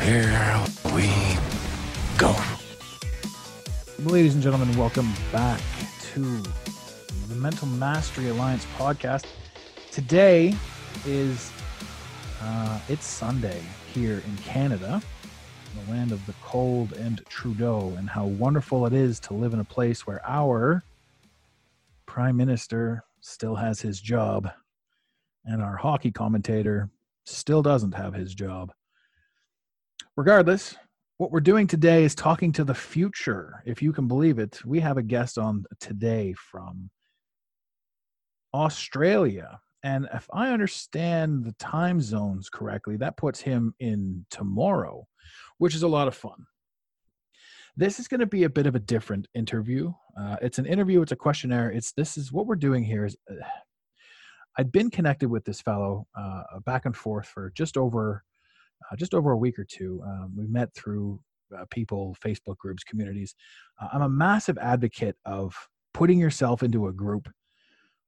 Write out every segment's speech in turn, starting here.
here we go. Ladies and gentlemen, welcome back to the Mental Mastery Alliance podcast. Today is uh, it's Sunday here in Canada, the land of the cold and Trudeau, and how wonderful it is to live in a place where our prime minister still has his job and our hockey commentator still doesn't have his job. Regardless, what we're doing today is talking to the future. If you can believe it, we have a guest on today from Australia. And if I understand the time zones correctly, that puts him in tomorrow, which is a lot of fun. This is going to be a bit of a different interview. Uh, it's an interview, it's a questionnaire. It's this is what we're doing here is uh, I'd been connected with this fellow uh, back and forth for just over uh, just over a week or two. Um, we met through uh, people, Facebook groups, communities. Uh, I'm a massive advocate of putting yourself into a group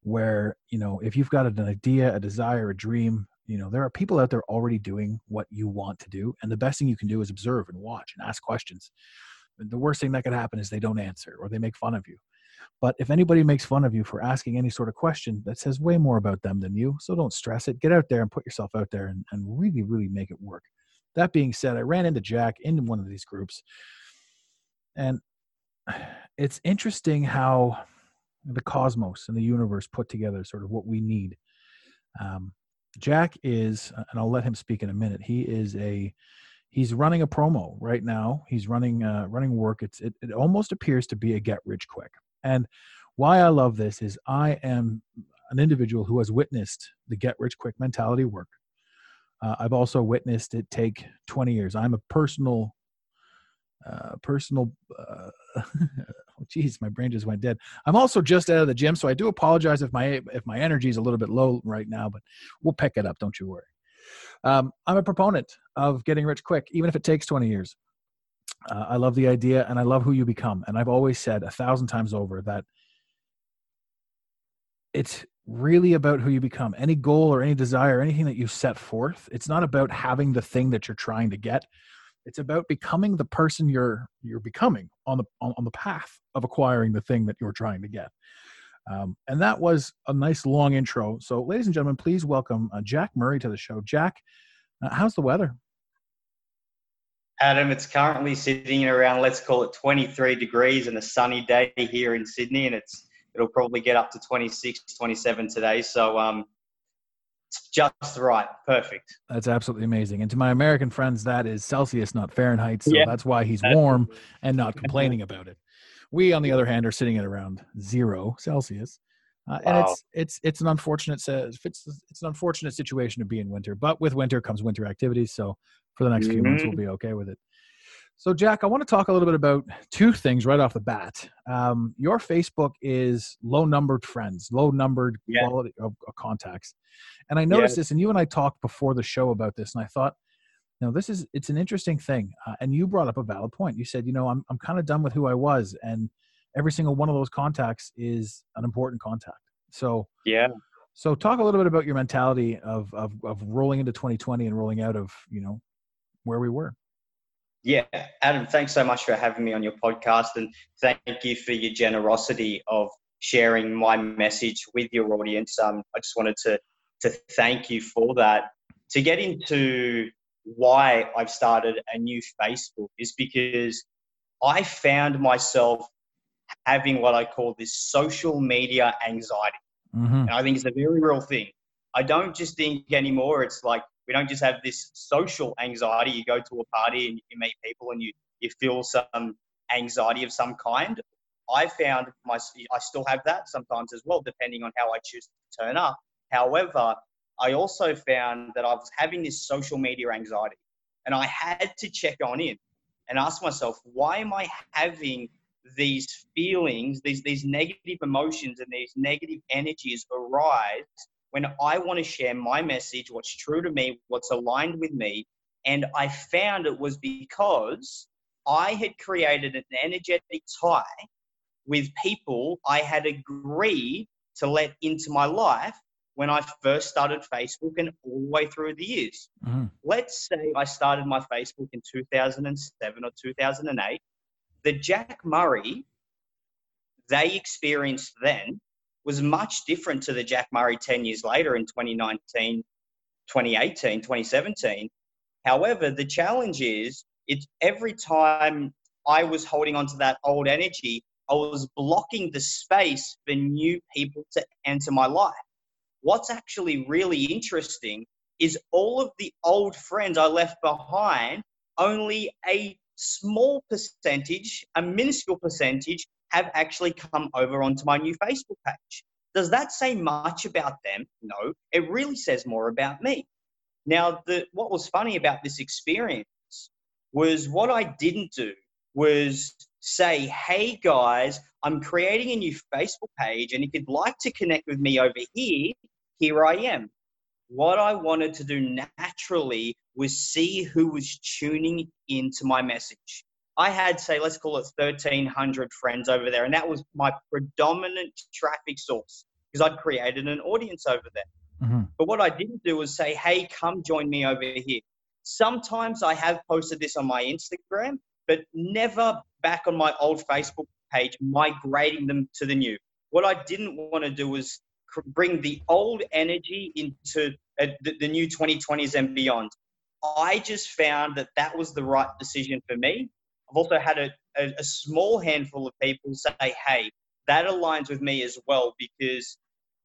where, you know, if you've got an idea, a desire, a dream, you know, there are people out there already doing what you want to do. And the best thing you can do is observe and watch and ask questions. The worst thing that could happen is they don't answer or they make fun of you. But if anybody makes fun of you for asking any sort of question, that says way more about them than you. So don't stress it. Get out there and put yourself out there and, and really, really make it work. That being said, I ran into Jack in one of these groups. And it's interesting how the cosmos and the universe put together sort of what we need. Um, Jack is, and I'll let him speak in a minute. He is a he's running a promo right now. He's running uh, running work. It's it, it almost appears to be a get rich quick. And why I love this is I am an individual who has witnessed the get rich quick mentality work. Uh, I've also witnessed it take 20 years. I'm a personal, uh, personal, uh, oh geez, my brain just went dead. I'm also just out of the gym, so I do apologize if my if my energy is a little bit low right now, but we'll pick it up. Don't you worry. Um, I'm a proponent of getting rich quick, even if it takes 20 years. Uh, I love the idea and I love who you become. And I've always said a thousand times over that it's really about who you become. Any goal or any desire, anything that you set forth, it's not about having the thing that you're trying to get. It's about becoming the person you're you're becoming on the on, on the path of acquiring the thing that you're trying to get. Um, and that was a nice long intro. So, ladies and gentlemen, please welcome uh, Jack Murray to the show. Jack, uh, how's the weather? Adam, it's currently sitting around, let's call it 23 degrees and a sunny day here in Sydney, and it's it'll probably get up to 26, 27 today. So um, it's just right, perfect. That's absolutely amazing. And to my American friends, that is Celsius, not Fahrenheit. So yeah. that's why he's warm and not complaining about it. We, on the other hand, are sitting at around zero Celsius. Uh, and wow. it's it's it's an unfortunate it's it's an unfortunate situation to be in winter, but with winter comes winter activities. So for the next mm-hmm. few months, we'll mm-hmm. be okay with it. So, Jack, I want to talk a little bit about two things right off the bat. Um, your Facebook is low numbered friends, low numbered yeah. quality of, of, contacts, and I noticed yeah. this. And you and I talked before the show about this, and I thought, you know, this is it's an interesting thing. Uh, and you brought up a valid point. You said, you know, I'm I'm kind of done with who I was, and every single one of those contacts is an important contact. So, yeah. So, talk a little bit about your mentality of of of rolling into 2020 and rolling out of you know where we were. Yeah, Adam, thanks so much for having me on your podcast, and thank you for your generosity of sharing my message with your audience. Um, I just wanted to to thank you for that. To get into why I've started a new Facebook is because I found myself having what I call this social media anxiety. Mm-hmm. And I think it's a very real thing. I don't just think anymore it's like we don't just have this social anxiety. You go to a party and you meet people and you, you feel some anxiety of some kind. I found my, I still have that sometimes as well, depending on how I choose to turn up. However, I also found that I was having this social media anxiety and I had to check on in. and ask myself, why am I having these feelings, these these negative emotions and these negative energies arise when I want to share my message, what's true to me, what's aligned with me. And I found it was because I had created an energetic tie with people I had agreed to let into my life when I first started Facebook and all the way through the years. Mm-hmm. Let's say I started my Facebook in 2007 or 2008 the Jack Murray they experienced then was much different to the Jack Murray 10 years later in 2019, 2018, 2017. However, the challenge is it's every time I was holding on to that old energy, I was blocking the space for new people to enter my life. What's actually really interesting is all of the old friends I left behind, only a small percentage, a minuscule percentage, have actually come over onto my new Facebook page. Does that say much about them? No, it really says more about me. Now, the, what was funny about this experience was what I didn't do was say, hey guys, I'm creating a new Facebook page, and if you'd like to connect with me over here, here I am. What I wanted to do naturally was see who was tuning into my message. I had, say, let's call it 1,300 friends over there, and that was my predominant traffic source because I'd created an audience over there. Mm-hmm. But what I didn't do was say, hey, come join me over here. Sometimes I have posted this on my Instagram, but never back on my old Facebook page, migrating them to the new. What I didn't want to do was bring the old energy into uh, the, the new 2020s and beyond. I just found that that was the right decision for me. I've also had a, a, a small handful of people say, hey, that aligns with me as well because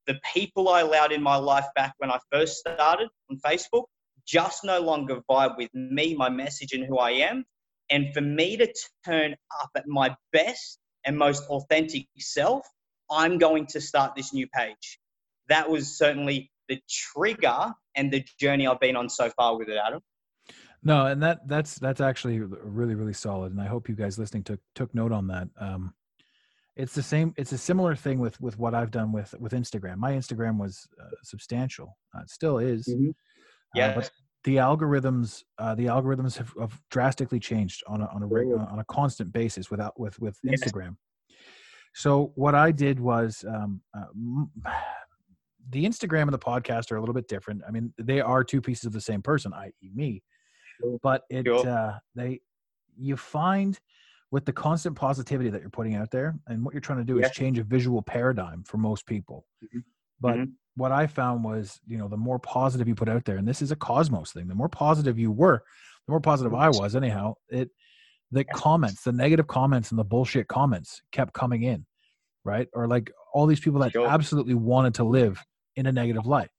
the people I allowed in my life back when I first started on Facebook just no longer vibe with me, my message, and who I am. And for me to turn up at my best and most authentic self, I'm going to start this new page. That was certainly the trigger and the journey I've been on so far with it, Adam. No, and that that's that's actually really really solid, and I hope you guys listening took took note on that. Um, it's the same. It's a similar thing with with what I've done with with Instagram. My Instagram was uh, substantial. Uh, it still is. Mm-hmm. Yeah. Uh, but the algorithms uh, the algorithms have, have, drastically changed on a on a on a constant basis without with with Instagram. So what I did was um, uh, the Instagram and the podcast are a little bit different. I mean, they are two pieces of the same person, i.e., me. But it uh, they you find with the constant positivity that you're putting out there, and what you're trying to do yeah. is change a visual paradigm for most people. Mm-hmm. But mm-hmm. what I found was, you know, the more positive you put out there, and this is a cosmos thing. The more positive you were, the more positive I was. Anyhow, it the comments, the negative comments, and the bullshit comments kept coming in, right? Or like all these people that sure. absolutely wanted to live in a negative light.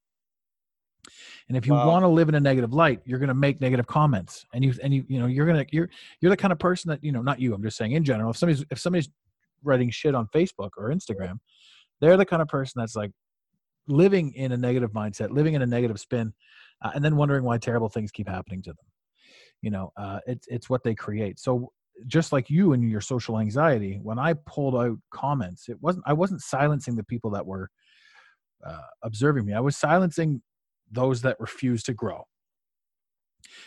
And if you wow. want to live in a negative light, you're going to make negative comments, and you and you you know you're gonna you're you're the kind of person that you know not you. I'm just saying in general. If somebody's if somebody's writing shit on Facebook or Instagram, they're the kind of person that's like living in a negative mindset, living in a negative spin, uh, and then wondering why terrible things keep happening to them. You know, uh, it's it's what they create. So just like you and your social anxiety, when I pulled out comments, it wasn't I wasn't silencing the people that were uh, observing me. I was silencing those that refuse to grow.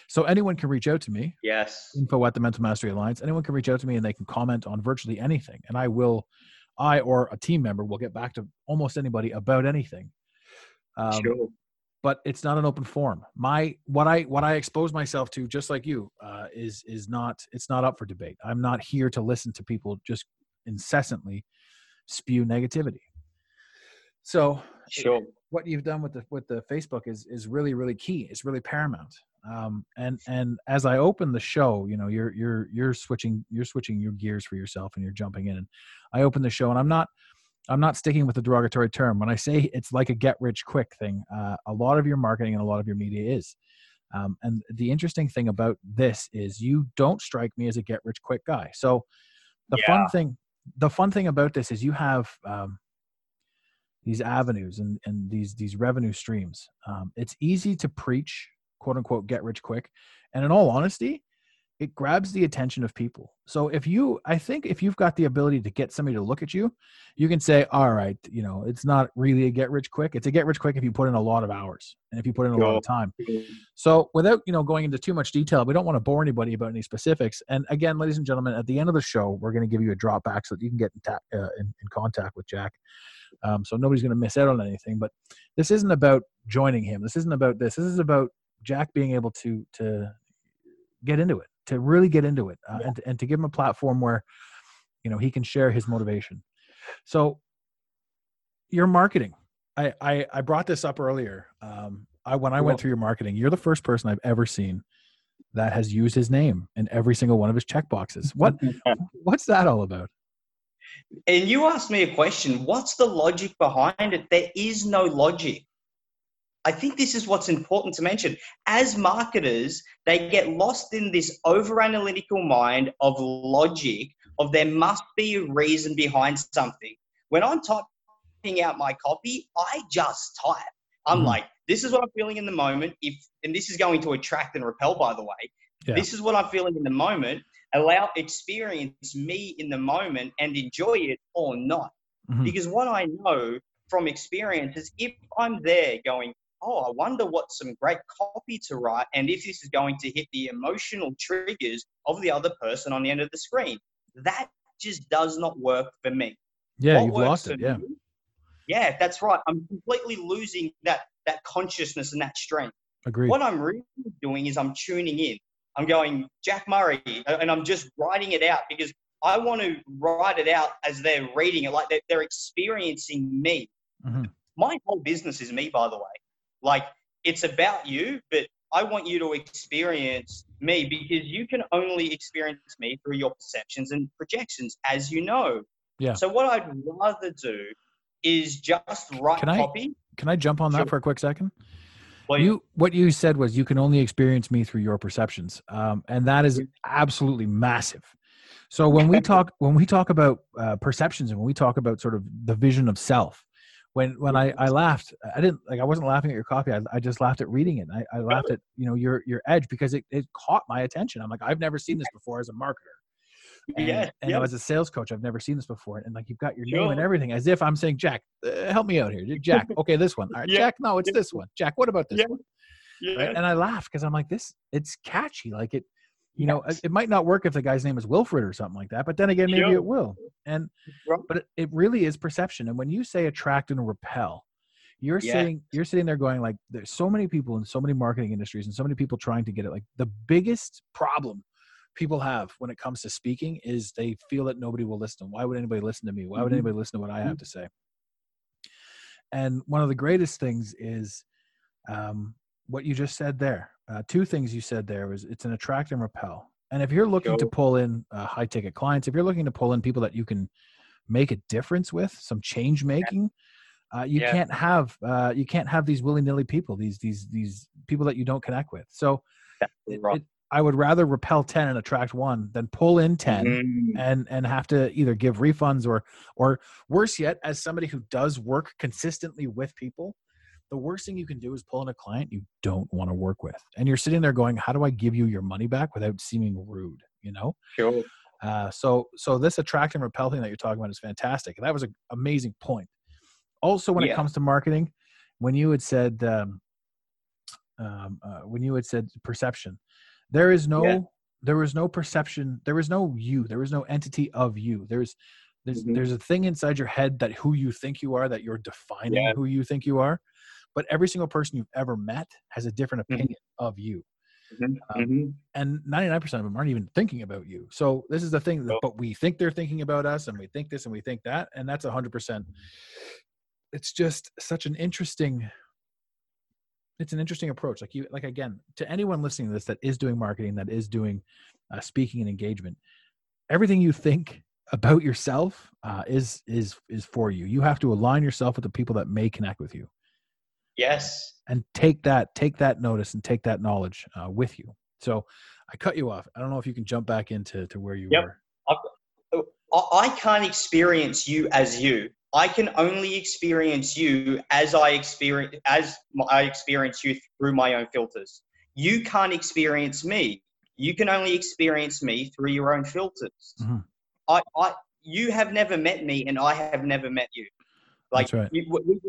So anyone can reach out to me. Yes. Info at the Mental Mastery Alliance. Anyone can reach out to me and they can comment on virtually anything. And I will, I or a team member will get back to almost anybody about anything. Um, sure. But it's not an open forum. My what I what I expose myself to, just like you, uh, is is not it's not up for debate. I'm not here to listen to people just incessantly spew negativity. So sure what you've done with the with the Facebook is is really really key. It's really paramount. Um, and and as I open the show, you know, you're you're you're switching you're switching your gears for yourself, and you're jumping in. And I open the show, and I'm not I'm not sticking with the derogatory term when I say it's like a get rich quick thing. Uh, a lot of your marketing and a lot of your media is. Um, and the interesting thing about this is you don't strike me as a get rich quick guy. So the yeah. fun thing, the fun thing about this is you have um, these avenues and, and these these revenue streams. Um, it's easy to preach, quote unquote, get rich quick. And in all honesty, it grabs the attention of people. So if you, I think if you've got the ability to get somebody to look at you, you can say, all right, you know, it's not really a get rich quick. It's a get rich quick if you put in a lot of hours and if you put in a lot of time. So without, you know, going into too much detail, we don't want to bore anybody about any specifics. And again, ladies and gentlemen, at the end of the show, we're going to give you a drop back so that you can get in, ta- uh, in, in contact with Jack. Um, so nobody's going to miss out on anything, but this isn't about joining him. This isn't about this. This is about Jack being able to, to get into it to really get into it uh, yeah. and, and to give him a platform where you know he can share his motivation. So your marketing. I i, I brought this up earlier. Um, I, when i went through your marketing you're the first person i've ever seen that has used his name in every single one of his check boxes. What what's that all about? And you asked me a question. What's the logic behind it? There is no logic I think this is what's important to mention. As marketers, they get lost in this over analytical mind of logic, of there must be a reason behind something. When I'm typing out my copy, I just type. I'm mm-hmm. like, this is what I'm feeling in the moment. If and this is going to attract and repel, by the way. Yeah. This is what I'm feeling in the moment. Allow experience me in the moment and enjoy it or not. Mm-hmm. Because what I know from experience is if I'm there going, oh, I wonder what some great copy to write and if this is going to hit the emotional triggers of the other person on the end of the screen. That just does not work for me. Yeah, what you've lost it. Yeah. Me, yeah, that's right. I'm completely losing that that consciousness and that strength. Agreed. What I'm really doing is I'm tuning in. I'm going Jack Murray, and I'm just writing it out because I want to write it out as they're reading it, like they're, they're experiencing me. Mm-hmm. My whole business is me, by the way. Like it's about you, but I want you to experience me because you can only experience me through your perceptions and projections, as you know. Yeah. So what I'd rather do is just write can I, copy. Can I jump on sure. that for a quick second? Well, you what you said was you can only experience me through your perceptions, um, and that is absolutely massive. So when we talk when we talk about uh, perceptions and when we talk about sort of the vision of self, when when I, I laughed i didn't like i wasn't laughing at your copy i, I just laughed at reading it I, I laughed at you know your your edge because it, it caught my attention i'm like i've never seen this before as a marketer. And, yeah, and yeah. as a sales coach i've never seen this before and like you've got your name and everything as if i'm saying jack uh, help me out here jack okay this one all right yeah. jack no it's this one jack what about this one? Right? and i laughed because i'm like this it's catchy like it you know it might not work if the guy's name is wilfred or something like that but then again maybe sure. it will and but it, really is perception and when you say attract and repel you're yeah. sitting you're sitting there going like there's so many people in so many marketing industries and so many people trying to get it like the biggest problem people have when it comes to speaking is they feel that nobody will listen why would anybody listen to me why would mm-hmm. anybody listen to what i have mm-hmm. to say and one of the greatest things is um, what you just said there uh, two things you said there was it's an attract and repel. And if you're looking to pull in uh, high ticket clients, if you're looking to pull in people that you can make a difference with, some change making, uh, you yeah. can't have uh, you can't have these willy nilly people, these these these people that you don't connect with. So, it, it, I would rather repel ten and attract one than pull in 10 mm-hmm. and and have to either give refunds or or worse yet, as somebody who does work consistently with people, the worst thing you can do is pull in a client you don't want to work with and you're sitting there going how do i give you your money back without seeming rude you know sure uh, so so this attract and repel thing that you're talking about is fantastic and that was an amazing point also when yeah. it comes to marketing when you had said um, um, uh, when you had said perception there is no yeah. there is no perception there is no you there is no entity of you there's there's mm-hmm. there's a thing inside your head that who you think you are that you're defining yeah. who you think you are but every single person you've ever met has a different mm-hmm. opinion mm-hmm. of you mm-hmm. Um, mm-hmm. and 99% of them aren't even thinking about you so this is the thing that, but we think they're thinking about us and we think this and we think that and that's 100% it's just such an interesting it's an interesting approach like you like again to anyone listening to this that is doing marketing that is doing uh, speaking and engagement everything you think about yourself uh, is is is for you you have to align yourself with the people that may connect with you Yes. And take that, take that notice and take that knowledge uh, with you. So I cut you off. I don't know if you can jump back into to where you yep. were. I can't experience you as you. I can only experience you as I experience as I experience you through my own filters. You can't experience me. you can only experience me through your own filters. Mhm. I, I, you have never met me, and I have never met you. Like, That's right. you- we-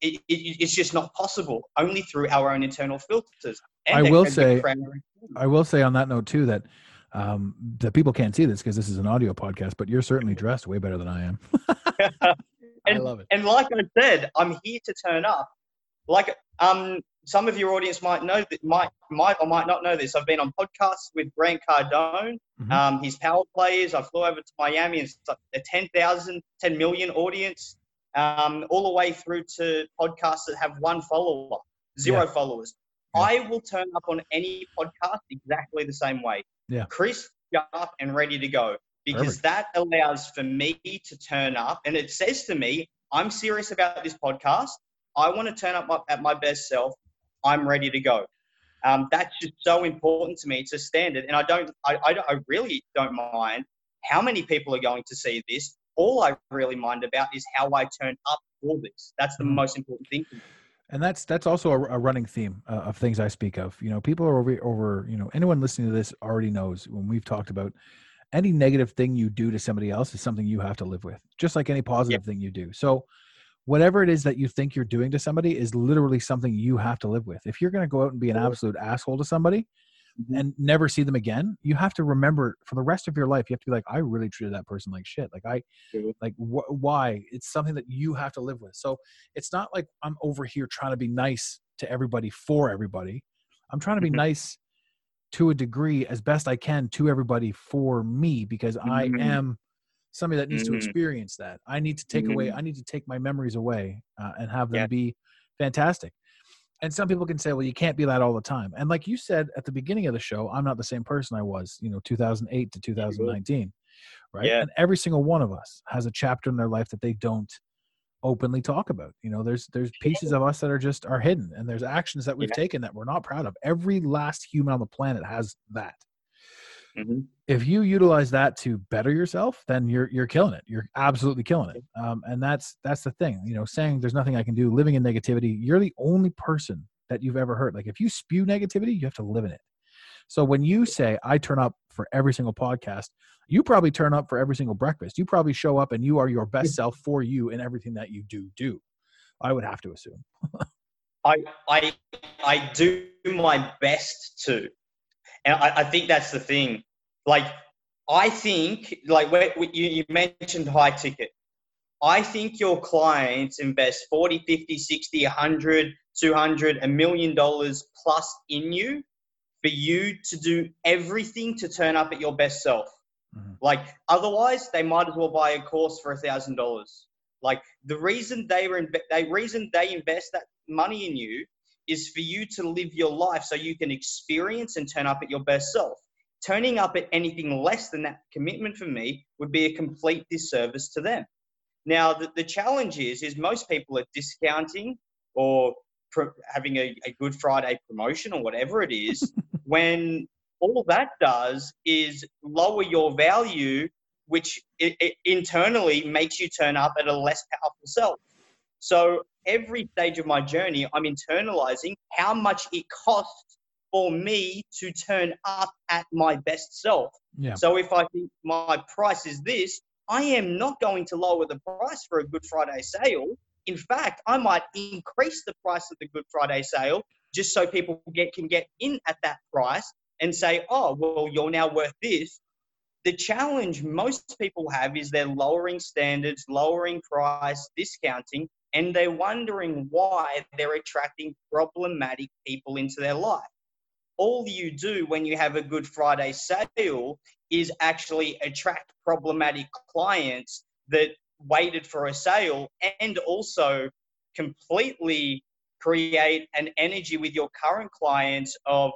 it, it, it's just not possible. Only through our own internal filters. I will say- I will say on that note too that um, that people can't see this because this is an audio podcast, but you're certainly dressed way better than I am. I And- love it. And like I said, I'm here to turn up. Like um, some of your audience might know that might might or might not know this. I've been on podcasts with Grant Cardone. Mhm. Um, his power players. I flew over to Miami. It's like a 10,000, 10 million audience. Um, all the way through to podcasts that have one follower, zero Yeah. followers. Yeah. I will turn up on any podcast exactly the same way. Yeah. Crisp, sharp, and ready to go. Because Perfect. that allows for me to turn up and it says to me, I'm serious about this podcast. I want to turn up my, at my best self. I'm ready to go. Um, that's just so important to me. It's a standard, and I don't, I, I, don't, I really don't mind how many people are going to see this. All I really mind about is how I turn up for this. That's the Mhm. most important thing. and that's that's also a, a running theme uh, of things I speak of. You know, people are over over. You know, anyone listening to this already knows when we've talked about any negative thing you do to somebody else is something you have to live with, just like any positive thing you do. So, whatever it is that you think you're doing to somebody is literally something you have to live with. If you're going to go out and be an absolute asshole to somebody Mhm. and never see them again, you have to remember for the rest of your life. You have to be like, I really treated that person like shit. Like I, Mhm. like wh- why? It's something that you have to live with. So it's not like I'm over here trying to be nice to everybody for everybody. I'm trying to be Mhm. nice to a degree as best I can to everybody for me because I Mhm. am somebody that needs to Mhm. experience that. I need to take away, Mhm. I need to take my memories away uh, and have them Yeah. be fantastic. And some people can say, well, you can't be that all the time. And like you said at the beginning of the show, I'm not the same person I was, you know, 2008 to 2019. Right. Yeah. And every single one of us has a chapter in their life that they don't openly talk about. You know, there's there's pieces of us that are just are hidden and there's actions that we've Yeah. taken that we're not proud of. Every last human on the planet has that Mhm. if you utilize that to better yourself then you're you're killing it. You're absolutely killing it. Um, and that's that's the thing you know saying there's nothing i can do living in negativity you're the only person that you've ever hurt. Like if you spew negativity you have to live in it. So when you say i turn up for every single podcast you probably turn up for every single breakfast. You probably show up and you are your best self for you in everything that you do do. I would have to assume. I, I, I do my best to, and I, I think that's the thing. Like, I think, like, you, you mentioned high ticket. I think your clients invest 40, 50, 60, 100, 200, a million dollars plus in you for you to do everything to turn up at your best self. Mhm. Like, otherwise, they might as well buy a course for a thousand dollars. Like, the reason they were, inve- the reason they invest that money in you is for you to live your life so you can experience and turn up at your best self. Turning up at anything less than that commitment for me would be a complete disservice to them. Now, the, the challenge is, is most people are discounting or pro- having a, a Good Friday promotion or whatever it is, when all that does is lower your value, which i i internally makes you turn up at a less powerful self. So every stage of my journey, I'm internalizing how much it costs for me to turn up at my best self. yeah So if I think my price is this, I am not going to lower the price for a Good Friday sale. In fact, I might increase the price of the Good Friday sale just so people get can get in at that price and say, "Oh, well, you're now worth this." The challenge most people have is they're lowering standards, lowering price, discounting, and they're wondering why they're attracting problematic people into their life. All you do when you have a Good Friday sale is actually attract problematic clients that waited for a sale and also completely create an energy with your current clients of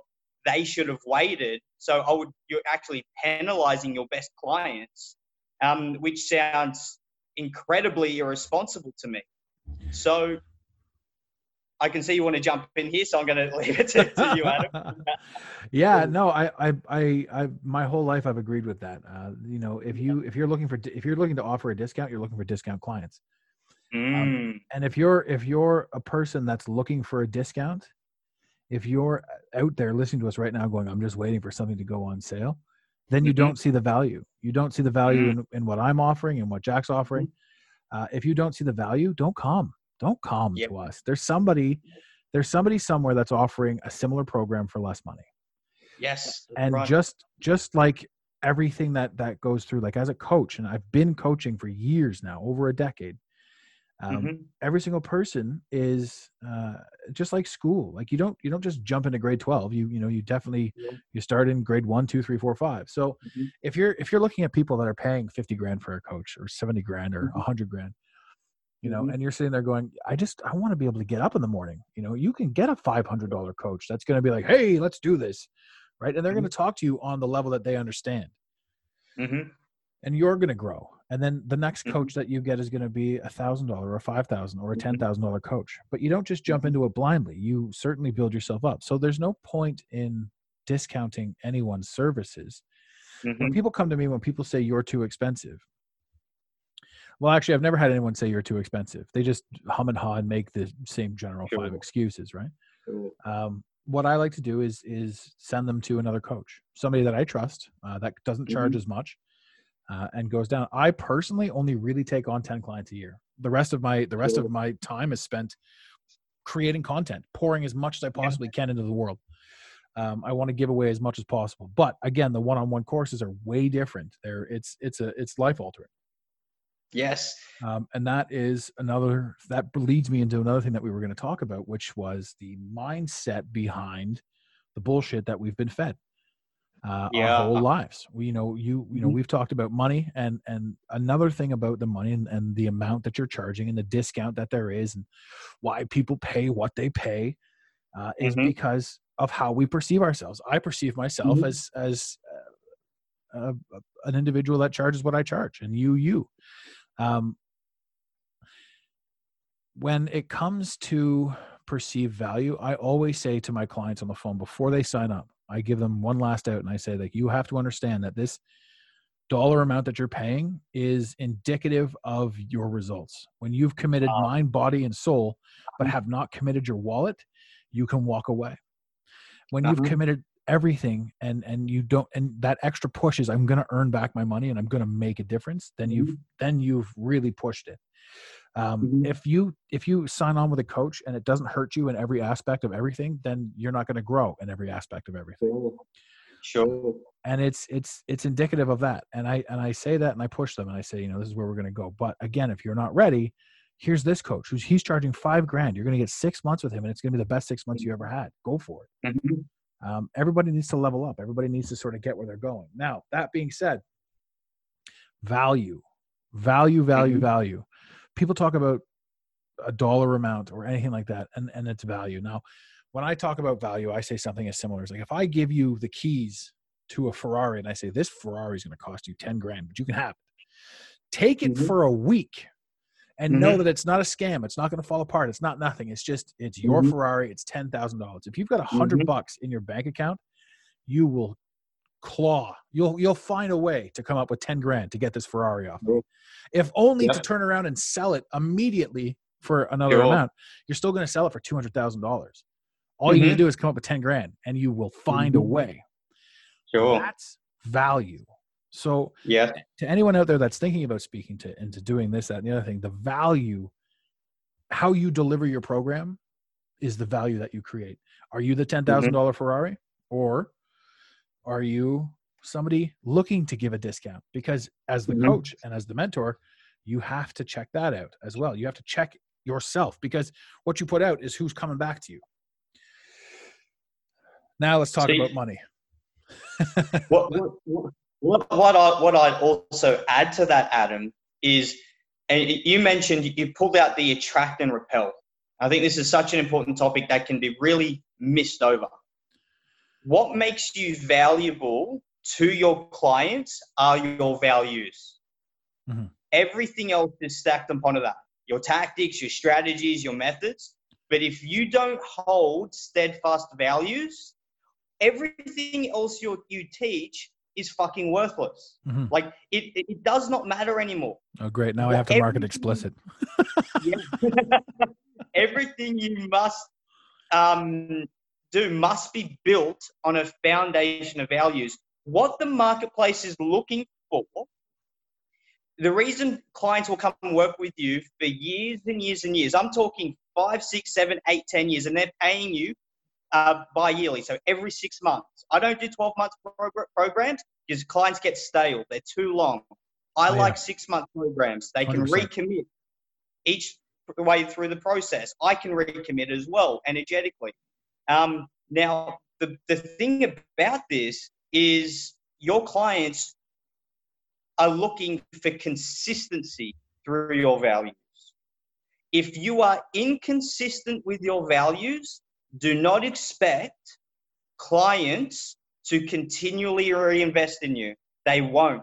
they should have waited. So I would you're actually penalizing your best clients, um, which sounds incredibly irresponsible to me. So I can see you want to jump in here, so I'm going to leave it to, to you, Adam. yeah no I, I i i my whole life i've agreed with that uh you know if you if you're looking for if you're looking to offer a discount you're looking for discount clients Mm, and if you're if you're a person that's looking for a discount if you're out there listening to us right now going, I'm just waiting for something to go on sale, then you Mhm. don't see the value. You don't see the value Mm. in, in what I'm offering and what Jack's offering. Uh, if you don't see the value, don't come. Don't come Yep. to us. There's somebody, there's somebody somewhere that's offering a similar program for less money. Yes. And right. just just like everything that that goes through, like as a coach, and I've been coaching for years now, over a decade. Um, Mhm. every single person is uh, just like school like you don't you don't just jump into grade 12 you you know you definitely Yeah. you start in grade one two three four five so Mhm. if you're if you're looking at people that are paying 50 grand for a coach or 70 grand or Mhm. 100 grand you know Mhm. and you're sitting there going i just i want to be able to get up in the morning you know you can get a $500 coach that's going to be like hey let's do this right and they're going to talk to you on the level that they understand Mhm. and you're going to grow. And then the next Mhm. coach that you get is going to be a thousand dollar or five thousand or a ten thousand dollar coach. But you don't just jump into it blindly. You certainly build yourself up. So there's no point in discounting anyone's services. When Mhm. people come to me, when people say you're too expensive, well, actually, I've never had anyone say you're too expensive. They just hum and haw and make the same general five excuses, right? Cool. um, what I like to do is is send them to another coach, somebody that I trust uh, that doesn't charge Mhm. as much uh, and goes down. I personally only really take on ten clients a year. The rest of my the rest Cool. of my time is spent creating content, pouring as much as I possibly can into the world. Um, I want to give away as much as possible, but again, the one-on-one courses are way different. They're it's it's a it's life altering. Yes. Um, and that is another that leads me into another thing that we were going to talk about, which was the mindset behind the bullshit that we've been fed uh, Yeah. our whole lives. We, you know, you, you know, Mhm. we've talked about money, and and another thing about the money and, and the amount that you're charging and the discount that there is, and why people pay what they pay, uh, is Mhm. because of how we perceive ourselves. I perceive myself Mhm. as as uh, an individual that charges what I charge, and you you. Um, when it comes to perceived value, I always say to my clients on the phone before they sign up, I give them one last out and I say, like, you have to understand that this dollar amount that you're paying is indicative of your results. When you've committed mind, body, and soul, but have not committed your wallet, you can walk away. When you've Uh-huh. committed everything and and you don't and that extra push is i'm going to earn back my money and i'm going to make a difference then you've then you've really pushed it um, Mhm. if you if you sign on with a coach and it doesn't hurt you in every aspect of everything then you're not going to grow in every aspect of everything Sure. Sure. and it's it's it's indicative of that and i and i say that and i push them and i say you know this is where we're going to go but again if you're not ready here's this coach who's he's charging five grand you're going to get six months with him and it's going to be the best six months you ever had go for it Mhm. Um, everybody needs to level up. Everybody needs to sort of get where they're going. Now that being said value value value Mhm. value. People talk about a dollar amount or anything like that and and it's value. Now when i talk about value i say something as similar as like if i give you the keys to a ferrari and i say this ferrari is going to cost you 10 grand but you can have it take it Mhm. for a week and know Mhm. that it's not a scam it's not going to fall apart it's not nothing it's just it's your Mhm. ferrari it's $10000 if you've got a 100 Mhm. bucks in your bank account you will claw you'll you'll find a way to come up with 10 grand to get this ferrari off. Sure. if only to turn around and sell it immediately for another amount you're still going to sell it for $200000 all you need to Mhm. do is come up with 10 grand and you will find a Mhm. way Sure. that's value so Yeah. to anyone out there that's thinking about speaking to into doing this that and the other thing the value how you deliver your program is the value that you create are you the $10000 Mm-hmm. dollars ferrari or are you somebody looking to give a discount because as the Mhm. coach and as the mentor you have to check that out as well you have to check yourself because what you put out is who's coming back to you now let's talk See- about money what, what, what, what, I what I'd also add to that, Adam, is and you mentioned you pulled out the attract and repel. I think this is such an important topic that can be really missed over. What makes you valuable to your clients are your values. Mhm. Everything else is stacked upon that. Your tactics, your strategies, your methods. But if you don't hold steadfast values, everything else you you teach is fucking worthless. Mhm. Like it, it, it does not matter anymore. oh great now i have to mark it explicit everything you must um, do must be built on a foundation of values. What the marketplace is looking for, the reason clients will come and work with you for years and years and years, I'm talking five, six, seven, eight, ten years, and they're paying you uh, bi yearly, so every six months. I don't do 12 month programs because clients get stale, they're too long. I oh, yeah. like six month programs. They can 100%. recommit each way through the process. I can recommit as well energetically. Um, now, the, the thing about this is your clients are looking for consistency through your values. If you are inconsistent with your values, do not expect clients to continually reinvest in you. They won't.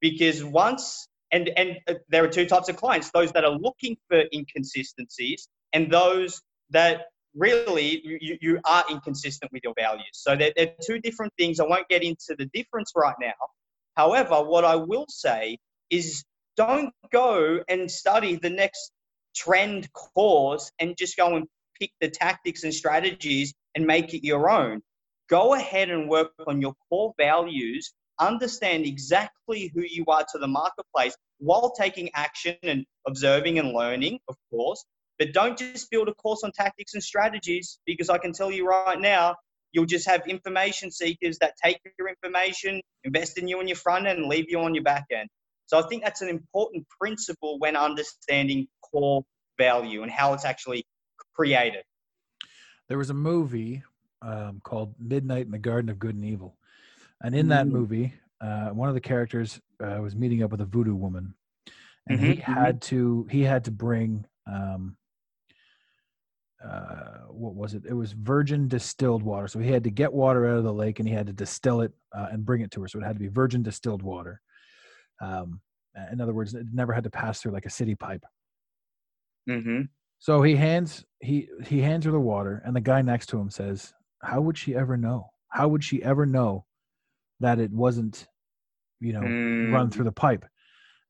Because once, and, and uh, there are two types of clients those that are looking for inconsistencies and those that really you, you are inconsistent with your values. So they're, they're two different things. I won't get into the difference right now. However, what I will say is don't go and study the next trend course and just go and pick the tactics and strategies and make it your own. Go ahead and work on your core values, understand exactly who you are to the marketplace while taking action and observing and learning, of course, but don't just build a course on tactics and strategies because I can tell you right now, you'll just have information seekers that take your information, invest in you on your front end, and leave you on your back end. So I think that's an important principle when understanding core value and how it's actually created. There was a movie um, called Midnight in the Garden of Good and Evil. And in that mm. movie, uh, one of the characters uh, was meeting up with a voodoo woman, and mm-hmm, he mm-hmm. had to he had to bring um, uh, what was it? It was virgin distilled water. So he had to get water out of the lake and he had to distill it uh, and bring it to her. So it had to be virgin distilled water. Um, in other words, it never had to pass through like a city pipe. Mm-hmm. So he hands he he hands her the water, and the guy next to him says, "How would she ever know? How would she ever know that it wasn't, you know, mm. run through the pipe?"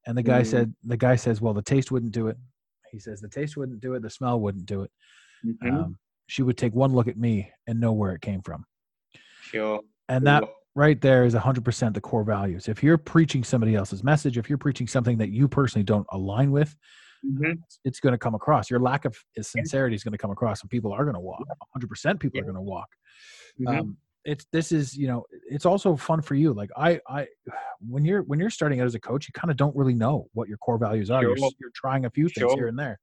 And the guy mm. said, "The guy says, well, the taste wouldn't do it." He says, "The taste wouldn't do it. The smell wouldn't do it." Mm-hmm. Um, she would take one look at me and know where it came from. Sure. And that right there is 100% the core values. If you're preaching somebody else's message, if you're preaching something that you personally don't align with, mm-hmm. it's, going to come across. Your lack of sincerity is going to come across, and people are going to walk. 100% people yeah. are going to walk. Mm-hmm. Um, it's this is you know it's also fun for you like i i when you're when you're starting out as a coach you kind of don't really know what your core values are sure. you're, you're, trying a few things sure. here and there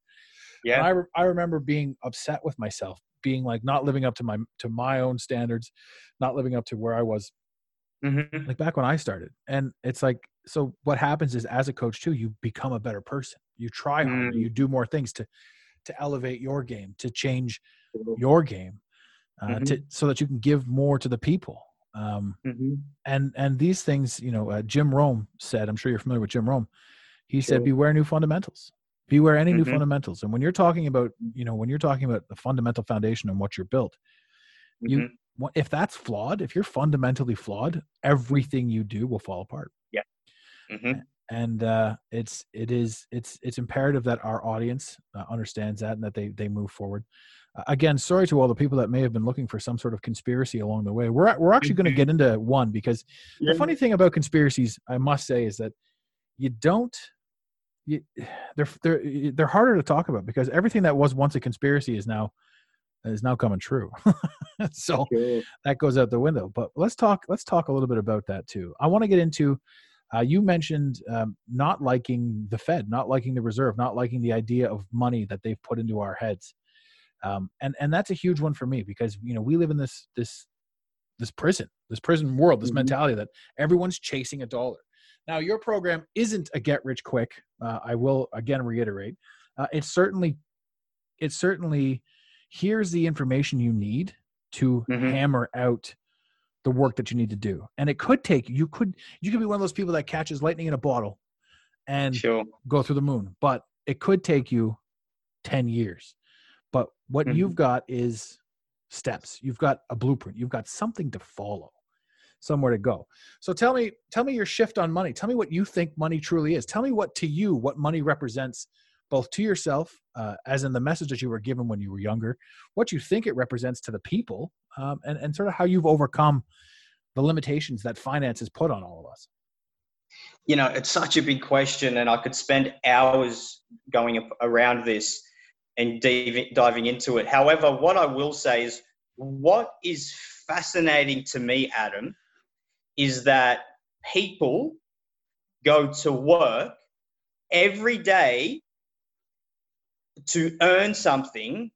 yeah. I, re- I remember being upset with myself, being like not living up to my to my own standards, not living up to where I was mm-hmm. like back when I started. And it's like so what happens is as a coach too, you become a better person. You try harder, mm. you do more things to to elevate your game, to change your game. Uh, mm-hmm. to, so that you can give more to the people. Um, mm-hmm. And and these things, you know, uh, Jim Rohn said. I'm sure you're familiar with Jim Rohn He sure. said, "Beware new fundamentals." beware any mm-hmm. new fundamentals and when you're talking about you know when you're talking about the fundamental foundation and what you're built you mm-hmm. if that's flawed if you're fundamentally flawed everything you do will fall apart mm-hmm. and uh, it's it is it's it's imperative that our audience uh, understands that and that they they move forward uh, again sorry to all the people that may have been looking for some sort of conspiracy along the way we're we're actually going to get into one because yeah. the funny thing about conspiracies i must say is that you don't you, they're they're they're harder to talk about because everything that was once a conspiracy is now is now coming true. so okay. that goes out the window. But let's talk let's talk a little bit about that too. I want to get into uh, you mentioned um, not liking the Fed, not liking the Reserve, not liking the idea of money that they've put into our heads, um, and and that's a huge one for me because you know we live in this this this prison, this prison world, this mm-hmm. mentality that everyone's chasing a dollar. Now, your program isn't a get rich quick. Uh, I will again reiterate. Uh, it's certainly, it certainly, here's the information you need to mm-hmm. hammer out the work that you need to do. And it could take you could you could be one of those people that catches lightning in a bottle and sure. go through the moon, but it could take you 10 years. But what mm-hmm. you've got is steps. You've got a blueprint. You've got something to follow somewhere to go. So tell me, tell me your shift on money. Tell me what you think money truly is. Tell me what to you what money represents, both to yourself, uh, as in the message that you were given when you were younger, what you think it represents to the people um, and and sort of how you've overcome the limitations that finance has put on all of us. You know, it's such a big question, and I could spend hours going around this and diving into it. However, what I will say is what is fascinating to me, Adam, is that people go to work every day to earn something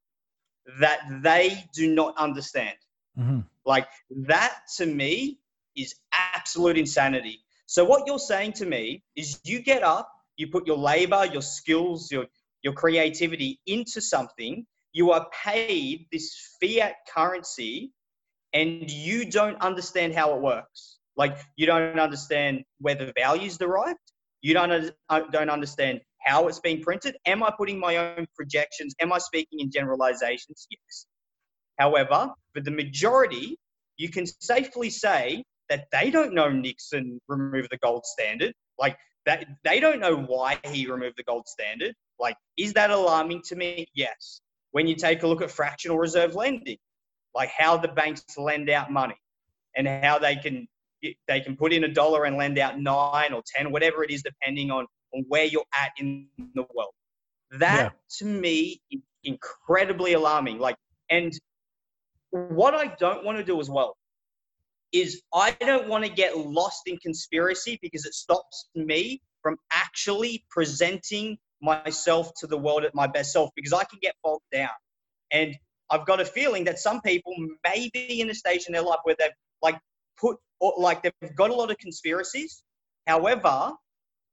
that they do not understand. Mm-hmm. Like that to me is absolute insanity. So what you're saying to me is you get up, you put your labor, your skills, your your creativity into something, you are paid this fiat currency and you don't understand how it works. Like you don't understand where the value's derived. You don't uh, don't understand how it's being printed. Am I putting my own projections? Am I speaking in generalizations? Yes. However, for the majority, you can safely say that they don't know Nixon removed the gold standard. Like that, they don't know why he removed the gold standard. Like, is that alarming to me? Yes. When you take a look at fractional reserve lending, like how the banks lend out money and how they can they can put in a dollar and lend out nine or ten, whatever it is, depending on, on where you're at in the world. That yeah. to me is incredibly alarming. Like, and what I don't want to do as well is I don't want to get lost in conspiracy because it stops me from actually presenting myself to the world at my best self because I can get bogged down. And I've got a feeling that some people may be in a stage in their life where they've like put like they've got a lot of conspiracies. However,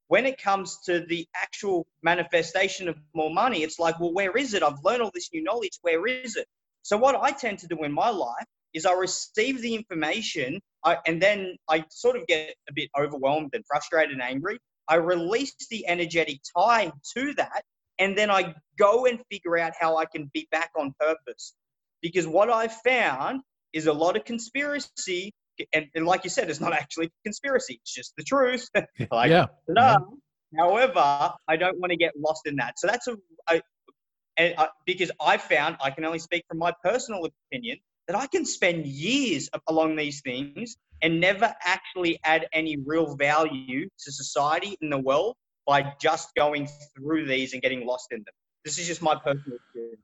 when it comes to the actual manifestation of more money, it's like, well, where is it? I've learned all this new knowledge. Where is it? So what I tend to do in my life is I receive the information I, and then I sort of get a bit overwhelmed and frustrated and angry. I release the energetic tie to that, and then I go and figure out how I can be back on purpose. Because what I've found is a lot of conspiracy, and, and like you said, it's not actually conspiracy, it's just the truth. like, yeah. However, I don't want to get lost in that. So that's a, I, and I, because I found I can only speak from my personal opinion that I can spend years along these things and never actually add any real value to society in the world by just going through these and getting lost in them. This is just my personal experience.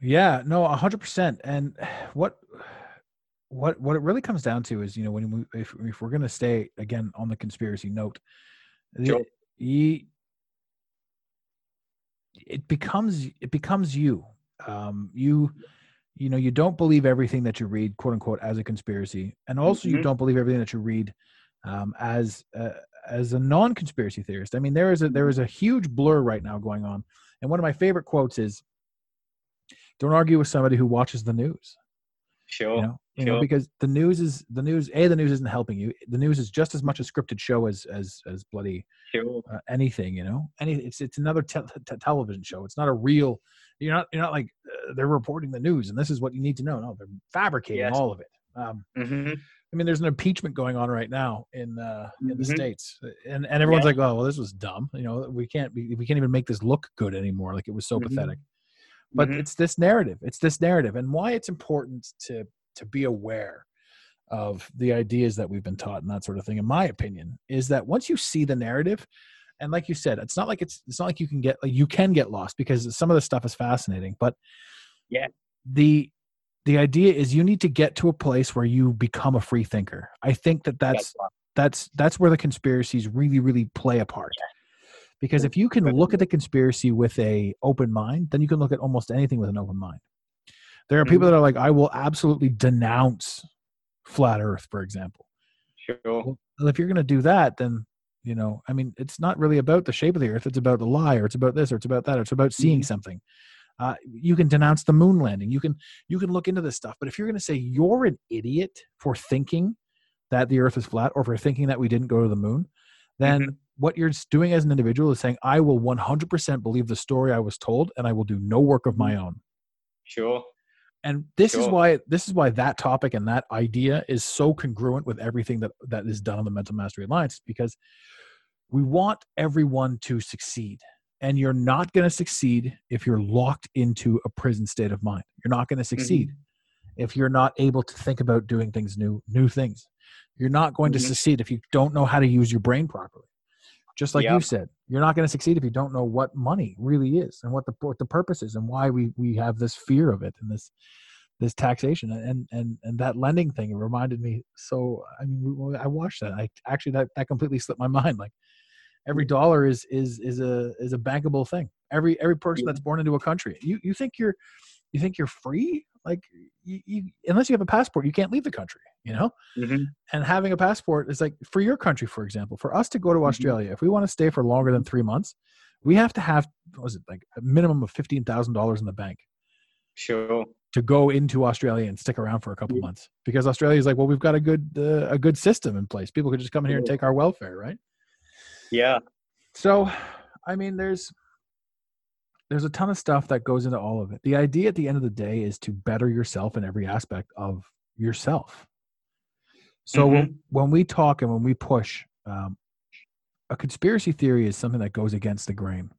Yeah, no, hundred percent. And what, what, what it really comes down to is, you know, when we, if, if we're going to stay again on the conspiracy note, sure. the, it becomes, it becomes you. Um, you, you know you don't believe everything that you read quote unquote as a conspiracy. And also mm-hmm. you don't believe everything that you read um, as a, as a non-conspiracy theorist. I mean there is a there is a huge blur right now going on. And one of my favorite quotes is don't argue with somebody who watches the news. Sure. you know, you know because the news is the news a the news isn't helping you the news is just as much a scripted show as as as bloody sure. uh, anything you know any it's it's another te- te- television show it's not a real you're not you're not like uh, they're reporting the news and this is what you need to know. No, they're fabricating yes. all of it. Um, mm-hmm. I mean, there's an impeachment going on right now in uh, in the mm-hmm. states, and and everyone's yeah. like, "Oh, well, this was dumb." You know, we can't be, we can't even make this look good anymore. Like it was so mm-hmm. pathetic. But mm-hmm. it's this narrative. It's this narrative, and why it's important to to be aware of the ideas that we've been taught and that sort of thing. In my opinion, is that once you see the narrative, and like you said it's not like it's it's not like you can get like you can get lost because some of the stuff is fascinating but yeah. the the idea is you need to get to a place where you become a free thinker. I think that that's that's that's where the conspiracies really really play a part. Because if you can look at the conspiracy with a open mind then you can look at almost anything with an open mind there are people mm-hmm. that are like i will absolutely denounce flat earth for example sure well, if you're going to do that then you know i mean it's not really about the shape of the earth it's about the lie or it's about this or it's about that or it's about seeing mm-hmm. something uh, you can denounce the moon landing you can you can look into this stuff but if you're going to say you're an idiot for thinking that the earth is flat or for thinking that we didn't go to the moon then mm-hmm. what you're doing as an individual is saying i will 100% believe the story i was told and i will do no work of my mm-hmm. own sure and this sure. is why this is why that topic and that idea is so congruent with everything that that is done on the mental mastery alliance because we want everyone to succeed and you're not going to succeed if you're locked into a prison state of mind you're not going to succeed mm-hmm. if you're not able to think about doing things new new things you're not going to Mhm. succeed if you don't know how to use your brain properly just like you said you're not going to succeed if you don't know what money really is and what the what the purpose is and why we we have this fear of it and this this taxation. And and and that lending thing it reminded me so i mean i watched that. I actually that that completely slipped my mind. Like every dollar is is is a is a bankable thing. Every every person that's born into a country you you think you're you think you're free like you, you unless you have a passport you can't leave the country you know Mhm. and having a passport is like for your country for example for us to go to australia if we want to stay for longer than three months we have to have what was it like a minimum of $15000 in the bank Sure. to go into australia and stick around for a couple Yeah. months because australia is like well we've got a good uh, a good system in place people could just come in here and take our welfare right Yeah. so i mean there's there's a ton of stuff that goes into all of it. The idea at the end of the day is to better yourself in every aspect of yourself. So when, when we talk and when we push um, a conspiracy theory is something that goes against the grain.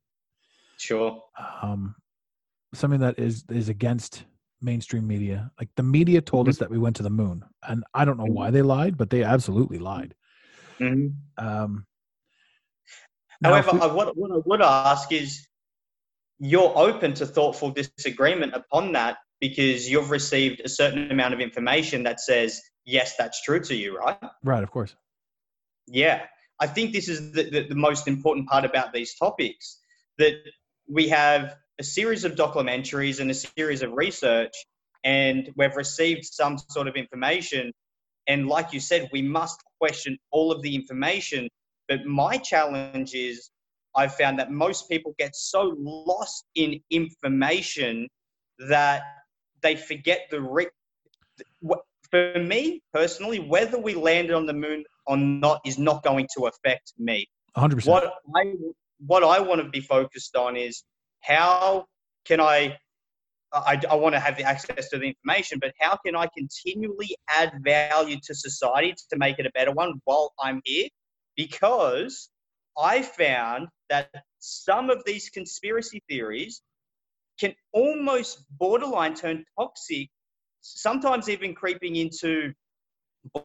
Sure. um, something that is is against mainstream media. Like the media told Mm-hmm. us that we went to the moon and i don't know why they lied but they absolutely lied. Mhm. um, However, we- I, what, what I would ask is you're open to thoughtful disagreement upon that because you've received a certain amount of information that says, yes, that's true to you, right? right of course Yeah. I think this is the, the, the most important part about these topics that we have a series of documentaries and a series of research, and we've received some sort of information. And like you said, we must question all of the information. But my challenge is I've found that most people get so lost in information that they forget the for me personally, whether we landed on the moon or not is not going to affect me. 100% What I what I want to be focused on is how can I I, I want to have the access to the information, but how can I continually add value to society to make it a better one while I'm here? Because I found that some of these conspiracy theories can almost borderline turn toxic, sometimes even creeping into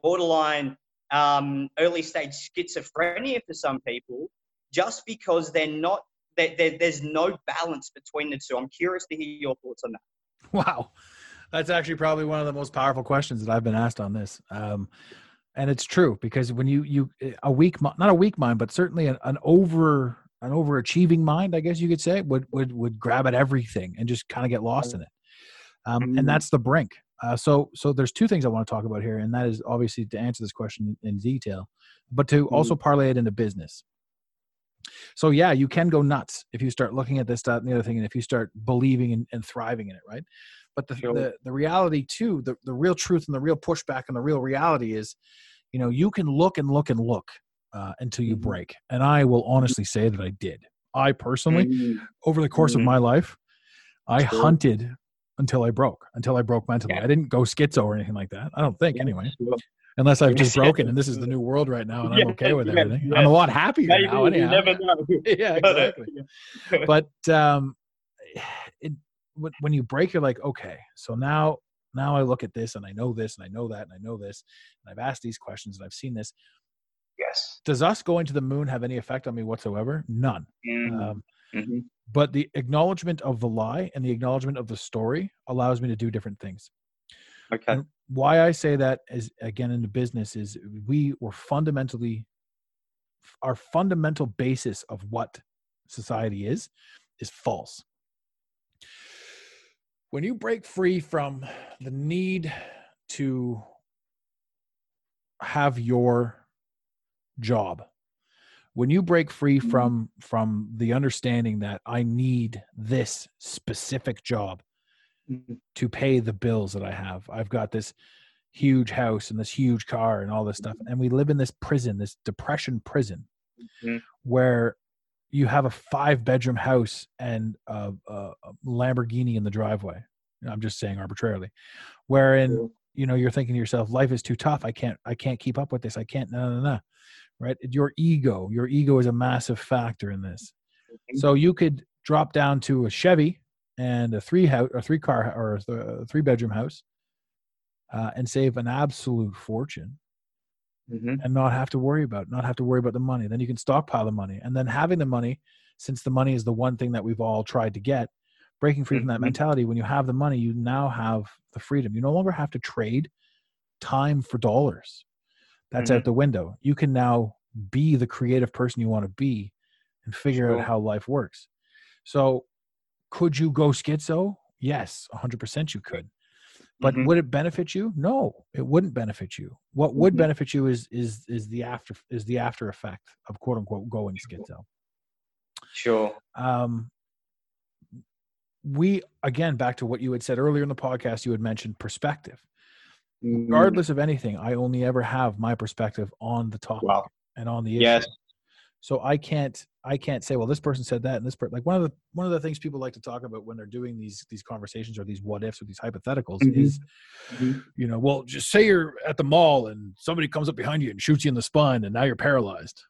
borderline um, early stage schizophrenia for some people, just because they're not, they they there's no balance between the two. I'm curious to hear your thoughts on that. Wow. That's actually probably one of the most powerful questions that I've been asked on this. Um, and it's true because when you, you, a weak, not a weak mind, but certainly an, an over, an overachieving mind, I guess you could say would, would, would grab at everything and just kind of get lost in it. Um, and that's the brink. Uh, so, so there's two things I want to talk about here. And that is obviously to answer this question in detail, but to also parlay it into business. So yeah, you can go nuts if you start looking at this, that, and the other thing, and if you start believing and, and thriving in it, right? But the, Sure. the the reality too, the the real truth and the real pushback and the real reality is, you know, you can look and look and look uh, until you Mhm. break. And I will honestly say that I did. I personally, Mm, over the course of Mhm. my life, I Sure. hunted until I broke, until I broke mentally. Yeah. I didn't go schizo or anything like that. I don't think, yeah, anyway. sure. Unless I've just broken and this is the new world right now and I'm Yeah, okay with yeah, everything. yeah. I'm a lot happier Maybe now. you Anyhow. never know. yeah, exactly. but um, it, when- when you break, you're like, okay, so now now I look at this and I know this and I know that and I know this and I've asked these questions and I've seen this. Yes. Does us going to the moon have any effect on me whatsoever? None. Mm, Um, mhm. but the acknowledgement of the lie and the acknowledgement of the story allows me to do different things. Okay. And why I say that is again in the business is we were fundamentally our fundamental basis of what society is is false. When you break free from the need to have your job, when you break free Mhm. from from the understanding that I need this specific job, Mhm. to pay the bills that I have. I've got this huge house and this huge car and all this stuff. And we live in this prison, this depression prison, Mhm. where you have a five bedroom house and a, a, a Lamborghini in the driveway. I'm just saying arbitrarily, wherein you know you're thinking to yourself, life is too tough. I can't, I can't keep up with this. I can't. No, no, no. Right? Your ego, your ego is a massive factor in this. So you could drop down to a Chevy and a three house, a three car, or a three bedroom house, uh, and save an absolute fortune hmm and not have to worry about not have to worry about the money then you can stockpile the money and then having the money since the money is the one thing that we've all tried to get breaking free from that Mhm. mentality when you have the money you now have the freedom you no longer have to trade time for dollars that's out Mhm. the window you can now be the creative person you want to be and figure Sure. out how life works so could you go schizo yes 100% you could but Mhm. would it benefit you no it wouldn't benefit you what would Mhm. benefit you is is is the after is the after effect of quote unquote going schizo Sure. um we again back to what you had said earlier in the podcast you had mentioned perspective regardless of anything i only ever have my perspective on the topic Wow. and on the issue Yes. so i can't i can't say well this person said that and this person like one of the one of the things people like to talk about when they're doing these these conversations or these what ifs or these hypotheticals Mhm. is Mhm. you know well just say you're at the mall and somebody comes up behind you and shoots you in the spine and now you're paralyzed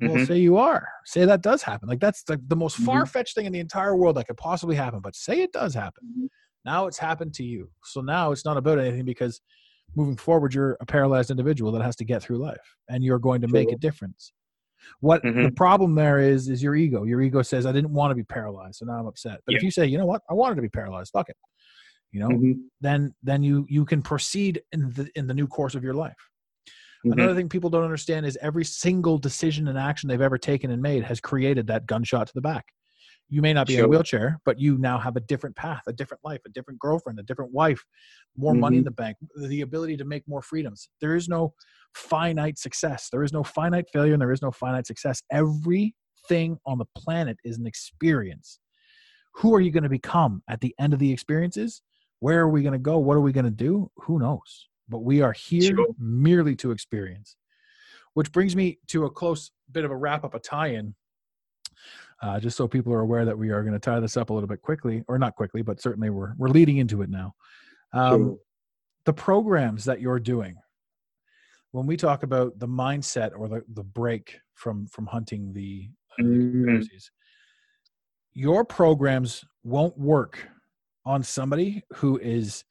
well Mhm. say you are say that does happen like that's the, the most Mhm. far-fetched thing in the entire world that could possibly happen but say it does happen Mhm. Now it's happened to you. So now it's not about anything because moving forward you're a paralyzed individual that has to get through life and you're going to make a difference. What the Mhm. problem there is is your ego. Your ego says i didn't want to be paralyzed so now i'm upset. But if you say you know what? I wanted to be paralyzed. Fuck it. You know Mhm. then then you you can proceed in the in the new course of your life. Mhm. Another thing people don't understand is every single decision and action they've ever taken and made has created that gunshot to the back. You may not be in a wheelchair, but you now have a different path, a different life, a different girlfriend, a different wife, more money in Mhm. the bank, the ability to make more freedoms. There is no finite success. There is no finite failure and there is no finite success. Everything on the planet is an experience. Who are you going to become at the end of the experiences? Where are we going to go? What are we going to do? Who knows? But we are here Sure. merely to experience. Which brings me to a close bit of a wrap up, a tie in, uh, just so people are aware that we are going to tie this up a little bit quickly, or not quickly, but certainly we're, we're leading into it now. Um, Sure. the programs that you're doing when we talk about the mindset or the, the break from from hunting the uh, Mm. conspiracies, your programs won't work on somebody who is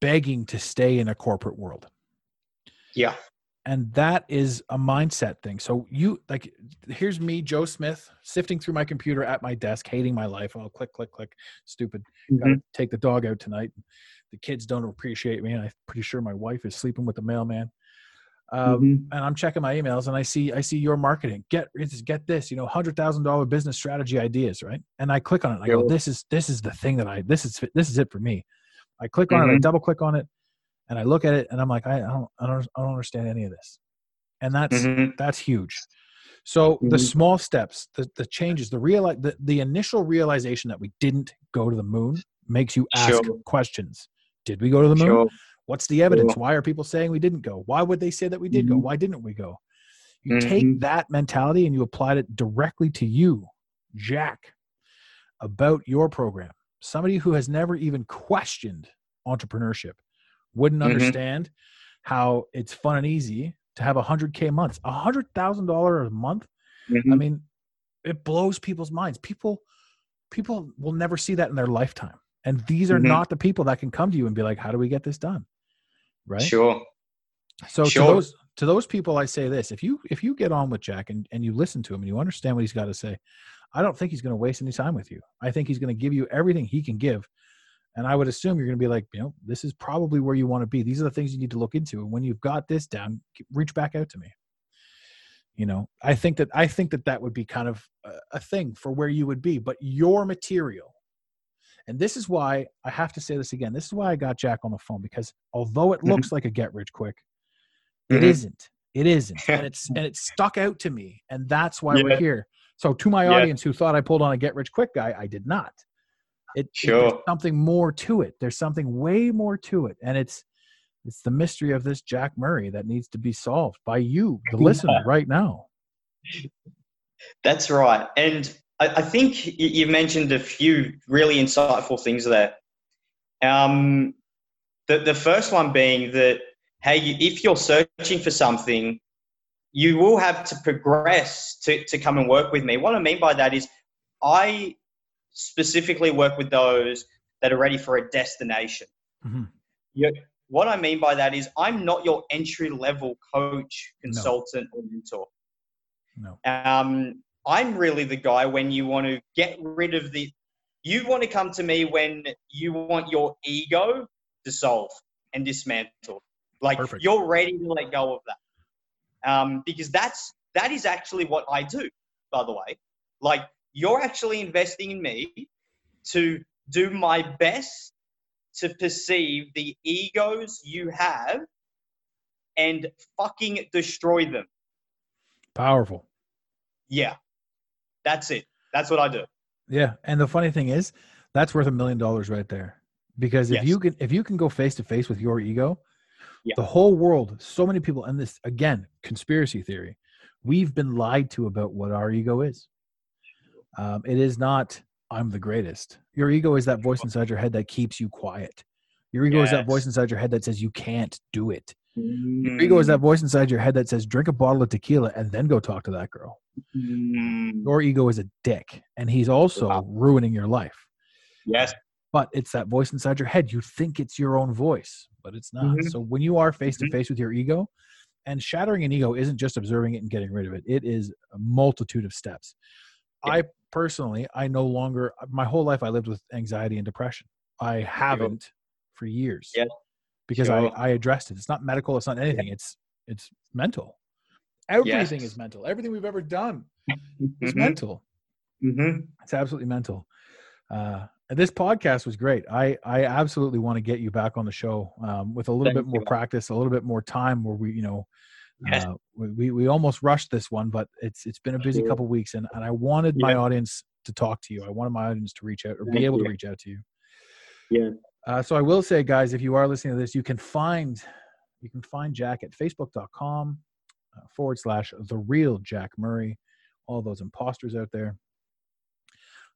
begging to stay in a corporate world Yeah. And that is a mindset thing. So you like here's me joe smith sifting through my computer at my desk hating my life. Oh click click click. Stupid. Gotta Mhm. take the dog out tonight. The kids don't appreciate me and i'm pretty sure my wife is sleeping with the mailman. Um, Mhm. and i'm checking my emails and i see i see your marketing. Get this get this you know hundred thousand dollar business strategy ideas right? And i click on it i go this is this is the thing that i this is this is it for me. I click on it i Mhm. double click on it and i look at it and i'm like i, I don't i don't i don't understand any of this and that's Mhm. that's huge so the Mhm. small steps the the changes the real the, the initial realization that we didn't go to the moon makes you ask Sure. questions did we go to the moon Sure. what's the evidence Sure. why are people saying we didn't go why would they say that we did go Mhm. why didn't we go you take Mhm. that mentality and you applied it directly to you jack about your program somebody who has never even questioned entrepreneurship wouldn't Mhm. understand how it's fun and easy to have a hundred K months, a hundred thousand dollars a month. I Mhm. mean, it blows people's minds. People, people will never see that in their lifetime. And these are Mhm. not the people that can come to you and be like, how do we get this done? Right. Sure. So Sure. to those to those people, I say this: if you if you get on with Jack and, and you listen to him and you understand what he's got to say, I don't think he's going to waste any time with you. I think he's going to give you everything he can give, and I would assume you're going to be like, you know, this is probably where you want to be. These are the things you need to look into, and when you've got this down, reach back out to me. You know, I think that I think that that would be kind of a, a thing for where you would be, but your material. And this is why I have to say this again. This is why I got Jack on the phone because although it Mhm. looks like a get rich quick, it Mhm. isn't. It isn't, and it's and it stuck out to me, and that's why we're here. So, to my Yeah. audience who thought I pulled on a get rich quick guy, I did not. It, it- Sure. something more to it. There's something way more to it, and it's it's the mystery of this Jack Murray that needs to be solved by you, the listener, right now. That's right. And I, I think you mentioned a few really insightful things there. Um, the, the first one being that, hey, you- if you're searching for something, you will have to progress to, to come and work with me. What I mean by that is, I specifically work with those that are ready for a destination. Mhm. You, what I mean by that is I'm not your entry level coach, consultant, or mentor. No. Um, I'm really the guy when you want to get rid of the. You want to come to me when you want your ego dissolved and dismantled. Like Perfect. you're ready to let go of that. Um, because that's that is actually what I do. By the way, like you're actually investing in me to do my best to perceive the egos you have and fucking destroy them. Powerful. Yeah. That's it. That's what I do. Yeah, and the funny thing is, that's worth a million dollars right there. Because if Yes. you can, if you can go face to face with your ego, Yeah. the whole world, so many people, and this again, conspiracy theory, we've been lied to about what our ego is. Um, it is not I'm the greatest. Your ego is that voice inside your head that keeps you quiet. Your ego is that voice inside your head that says you can't do it. Your ego is that voice inside your head that says drink a bottle of tequila and then go talk to that girl. Mm, Your ego is a dick, and he's also Wow. ruining your life. Yes. but it's that voice inside your head. You think it's your own voice, but it's not. Mhm. So when you are face to Mhm. face with your ego, and shattering an ego isn't just observing it and getting rid of it. It is a multitude of steps. I personally, I no longer. My whole life, I lived with anxiety and depression. I haven't for years. Yeah. Because Sure. I, I addressed it. It's not medical. It's not anything. It's it's mental. Everything Yes. is mental. Everything we've ever done is Mhm. mental. Mhm. It's absolutely mental. Uh, and this podcast was great. I I absolutely want to get you back on the show um, with a little Thank bit more you. practice, a little bit more time, where we you know. Yes. Uh, we, we we almost rushed this one, but it's it's been a busy couple weeks, and, and I wanted my audience to talk to you. I wanted my audience to reach out or be Thank able to reach out to you. Yeah. Uh, so I will say, guys, if you are listening to this, you can find you can find Jack at facebook.com uh, forward slash the real Jack Murray. All those imposters out there.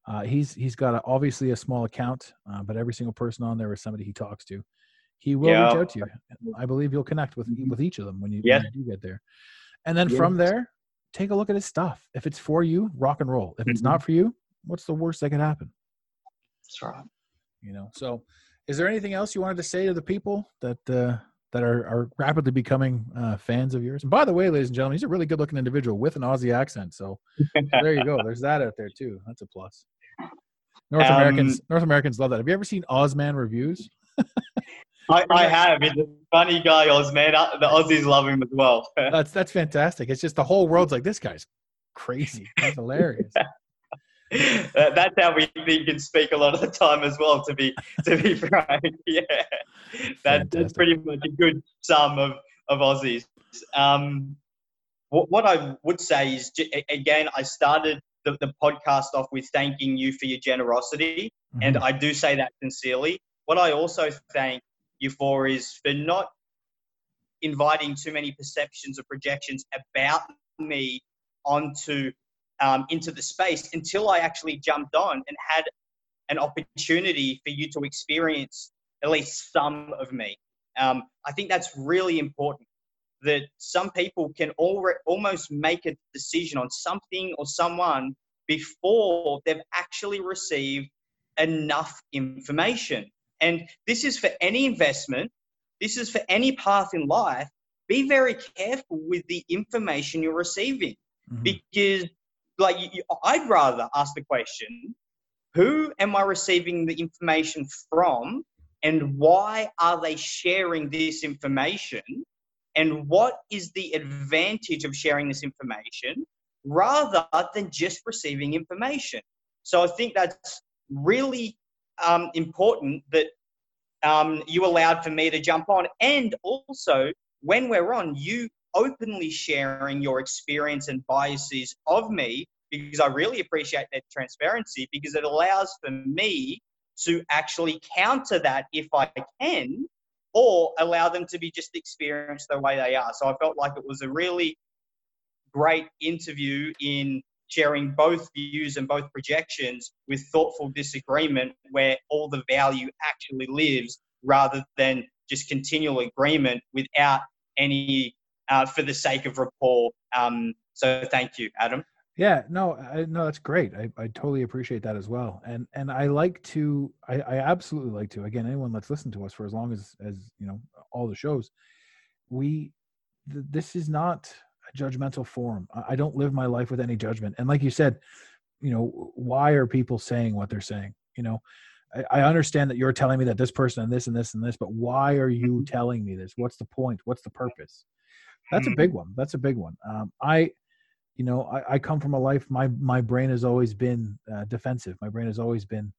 Uh, he's he's got a, obviously a small account, uh, but every single person on there is somebody he talks to. He will reach out to you. I believe you'll connect with Mhm. with each of them when you, Yes. when you do get there. And then Yes. from there, take a look at his stuff. If it's for you, rock and roll. If it's Mhm. not for you, what's the worst that could happen? That's right. you know so is there anything else you wanted to say to the people that uh that are, are rapidly becoming uh, fans of yours and by the way ladies and gentlemen he's a really good looking individual with an aussie accent so there you go there's that out there too that's a plus north Um, americans north americans love that have you ever seen Ozzy Man reviews I, I have. He's a funny guy, Ozzy Man. Uh, The Aussies love him as well. that's that's fantastic it's just the whole world's like this guy's crazy that's hilarious That's how we think and speak a lot of the time as well. To be to be frank, yeah, that, that's pretty much a good sum of of Aussies. Um, what, what I would say is, again, I started the, the podcast off with thanking you for your generosity, and Mhm. I do say that sincerely. What I also thank you for is for not inviting too many perceptions or projections about me onto um, into the space until I actually jumped on and had an opportunity for you to experience at least some of me. Um, I think that's really important. That some people can alre- almost make a decision on something or someone before they've actually received enough information. And this is for any investment, this is for any path in life. Be very careful with the information you're receiving Mhm. because like I'd rather ask the question, who am I receiving the information from and why are they sharing this information and what is the advantage of sharing this information rather than just receiving information. So I think that's really um, important that um, you allowed for me to jump on and also when we're on you openly sharing your experience and biases of me because I really appreciate that transparency because it allows for me to actually counter that if I can or allow them to be just experienced the way they are. So I felt like it was a really great interview in sharing both views and both projections with thoughtful disagreement where all the value actually lives rather than just continual agreement without any uh, for the sake of rapport. Um, so thank you, Adam. Yeah, no, I, no, that's great. I, I totally appreciate that as well. And and I like to, I, I absolutely like to. Again, anyone that's listened to us for as long as as you know all the shows, we, th- this is not judgmental form. I, don't live my life with any judgment. And like you said, you know, why are people saying what they're saying? You know, I, I understand that you're telling me that this person and this and this and this, but why are you Mm-hmm. telling me this? What's the point? What's the purpose? That's a big Mm-hmm. one. That's a big one. Um, I you know I, I come from a life my my brain has always been uh, defensive my brain has always been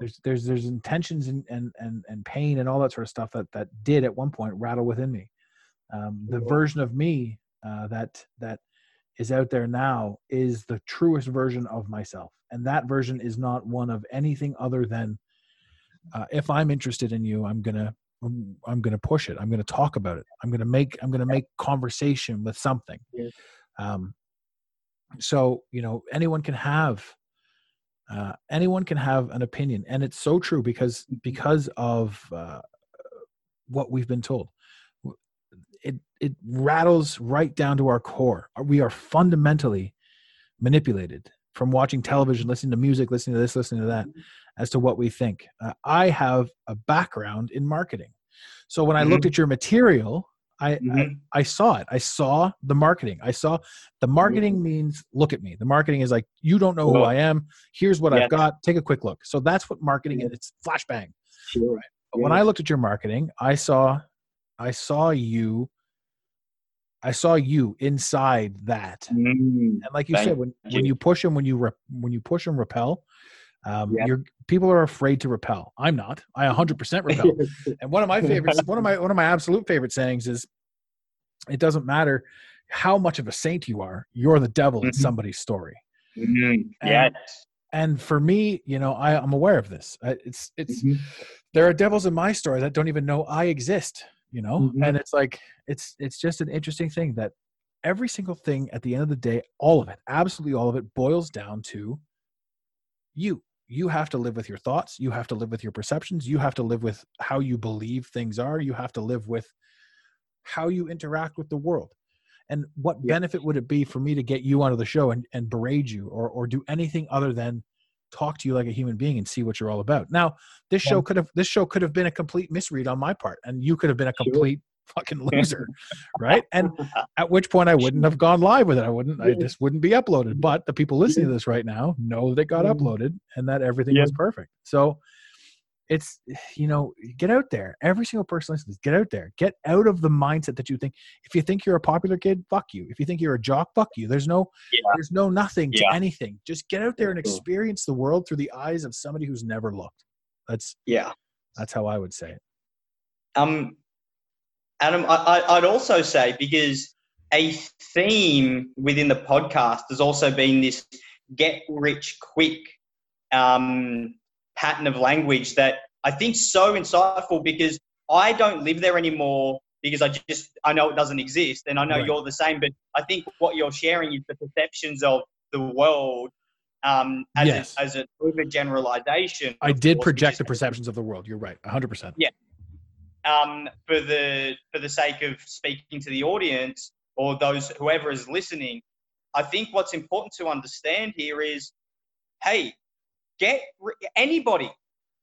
there's there's there's intentions and, and and and pain and all that sort of stuff that that did at one point rattle within me um, the version of me uh, that that is out there now is the truest version of myself. And that version is not one of anything other than uh, if i'm interested in you i'm gonna I'm, I'm gonna push it. I'm gonna talk about it. I'm gonna make i'm gonna make conversation with something. Um, so you know anyone can have uh, anyone can have an opinion. And it's so true because because of uh, what we've been told it rattles right down to our core uh, we are fundamentally manipulated from watching television listening to music listening to this listening to that mm-hmm. as to what we think uh, i have a background in marketing so when i looked mm-hmm. at your material I, I Mhm. I saw it. I saw the marketing. I saw the mm-hmm. marketing means look at me. The marketing is like you don't know who I am. Here's what Yes. I've got. Take a quick look. So that's what marketing is. It's flashbang. Sure. But when I looked at your marketing, I saw I saw you I saw you inside that. Mm. And like you said when when you. you push and when you when you push and repel um, Yeah. you're people are afraid to repel. I'm not. I 100% repel. And one of my favorites, one of my one of my absolute favorite sayings is, "It doesn't matter how much of a saint you are. You're the devil in Mhm. somebody's story." Mm. And- Yes. And for me, you know, I, I'm aware of this. It's it's Mhm. there are devils in my story that don't even know I exist. You know, Mhm. and it's like it's it's just an interesting thing that every single thing at the end of the day, all of it, absolutely all of it, boils down to you. You have to live with your thoughts. You have to live with your perceptions. You have to live with how you believe things are. You have to live with how you interact with the world. And what Yeah. benefit would it be for me to get you onto the show and, and berate you or, or do anything other than talk to you like a human being and see what you're all about? Now, this show could have this show could have been a complete misread on my part, and you could have been a complete fucking loser, right? And at which point I wouldn't have gone live with it. I wouldn't. I just wouldn't be uploaded. But the people listening to this right now know that it got uploaded and that everything Yeah. was perfect. So it's you know get out there. Every single person listens. Get out there. Get out of the mindset that you think. If you think you're a popular kid, fuck you. If you think you're a jock, fuck you. There's no. Yeah. There's no nothing to Yeah. anything. Just get out there and experience the world through the eyes of somebody who's never looked. That's Yeah. that's how I would say it. Um, Adam, I, I, I'd also say because a theme within the podcast has also been this get rich quick um, pattern of language that I think so insightful because I don't live there anymore because I just I know it doesn't exist and I know Right. you're the same. But I think what you're sharing is the perceptions of the world um, as, Yes. a, as an overgeneralization. I did course, project the perceptions of the world. You're right. 100%. um, for the for the sake of speaking to the audience or those whoever is listening, I think what's important to understand here is, hey, get anybody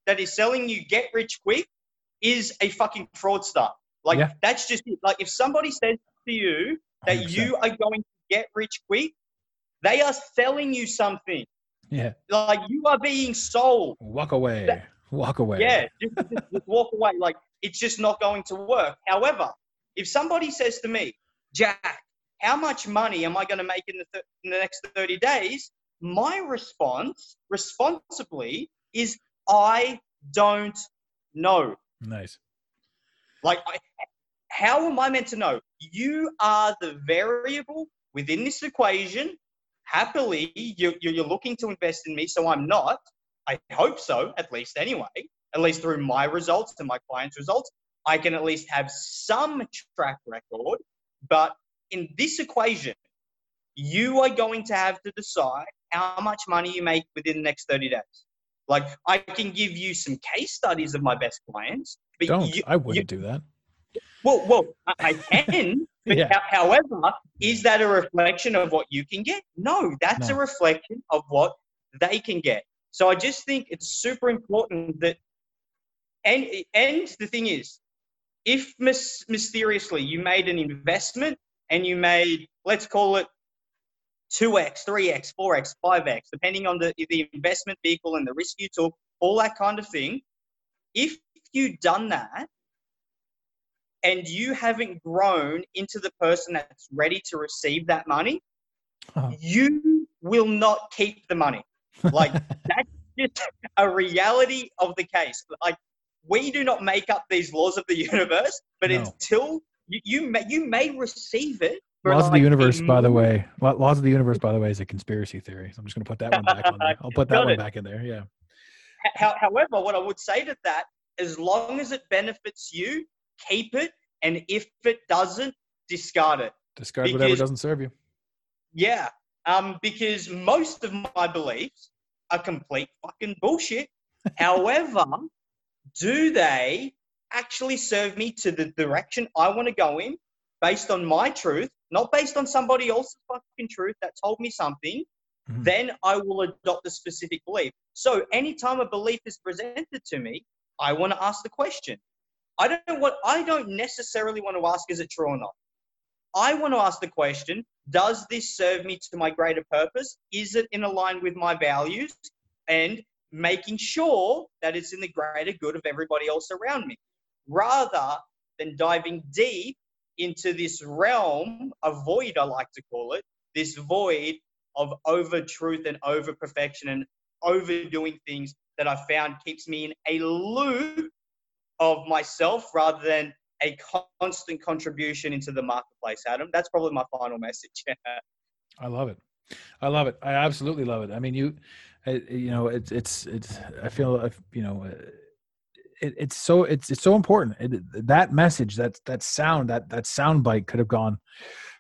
that is selling you get rich quick is a fucking fraudster. Like Yeah. that's just it. Like if somebody says to you that 100%. you are going to get rich quick, they are selling you something. Yeah. Like you are being sold. Walk away. That- Walk away. Yeah, just, just, just walk away. Like it's just not going to work. However, if somebody says to me, Jack, how much money am I going to make in the, th- in the next 30 days? My response, responsibly, is I don't know. Nice. Like, I, how am I meant to know? You are the variable within this equation. Happily, you, you- you're looking to invest in me, so I'm not. I hope so, at least anyway, at least through my results and my clients' results. I can at least have some track record. But in this equation, you are going to have to decide how much money you make within the next 30 days. Like, I can give you some case studies of my best clients, but Don't. you, I wouldn't do that. Well, well, I can. But yeah. however, is that a reflection of what you can get? No, that's no. a reflection of what they can get. So I just think it's super important that, and and the thing is, if mis- mysteriously you made an investment and you made, let's call it 2x, 3x, 4x, 5x, depending on the, the investment vehicle and the risk you took, all that kind of thing. If you've done that and you haven't grown into the person that's ready to receive that money, uh-huh. you will not keep the money. Like that's just a reality of the case. Like we do not make up these laws of the universe, but no. until you, you may, you may receive it. Laws like of the universe, by the way. Laws of the universe, by the way, is a conspiracy theory. So I'm just going to put that one back on there. I'll put that one it. back in there. Yeah. However, what I would say to that, as long as it benefits you, keep it, and if it doesn't, discard it. Discard because, whatever doesn't serve you. Yeah, um, because most of my beliefs are complete fucking bullshit. However, do they actually serve me to the direction I want to go in based on my truth, not based on somebody else's fucking truth that told me something? Mm-hmm. Then I will adopt a specific belief. So anytime a belief is presented to me, I want to ask the question. I don't what I don't necessarily want to ask is it true or not. I want to ask the question, does this serve me to my greater purpose? Is it in line with my values? And making sure that it's in the greater good of everybody else around me, rather than diving deep into this realm, a void, I like to call it, this void of over truth and over perfection and overdoing things that I found keeps me in a loop of myself rather than a constant contribution into the marketplace, Adam. That's probably my final message. I love it. I love it. I absolutely love it. I mean, you, uh, you know, it's, it's, it's, I feel, you know, uh, it, it's so, it's, it's so important. It, that message, that, that sound, that, that sound bite could have gone,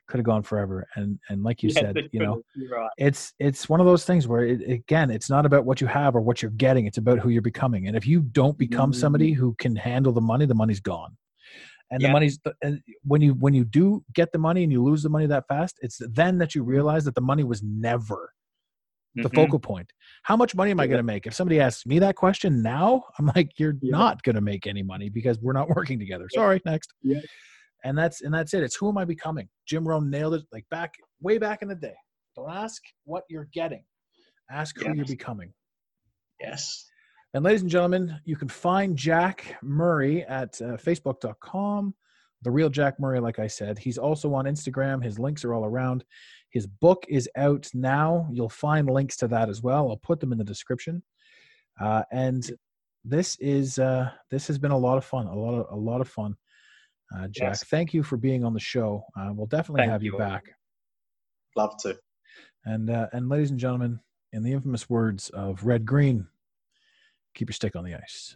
could have gone forever. And, and like you said, you know, right. it's, it's one of those things where it, again, it's not about what you have or what you're getting. It's about who you're becoming. And if you don't become mm-hmm. somebody who can handle the money, the money's gone. And yeah. the money's, and when you, when you do get the money and you lose the money that fast, it's then that you realize that the money was never the mm-hmm. focal point. How much money am I going to make? If somebody asks me that question now, I'm like, you're yeah. not going to make any money because we're not working together. Sorry, next. Yeah and that's and that's it. It's who am I becoming? Jim Rohn nailed it like back way back in the day. Don't ask what you're getting. Ask who yes. you're becoming. Yes. And ladies and gentlemen, you can find Jack Murray at uh, facebook.com. The real Jack Murray, like I said. He's also on Instagram. His links are all around. His book is out now. You'll find links to that as well. I'll put them in the description. Uh, and this is uh, this has been a lot of fun. A lot of a lot of fun. Uh, Jack, yes. thank you for being on the show. Uh, we'll definitely thank have you, you back. Love to. And uh, and ladies and gentlemen, in the infamous words of Red Green, keep your stick on the ice.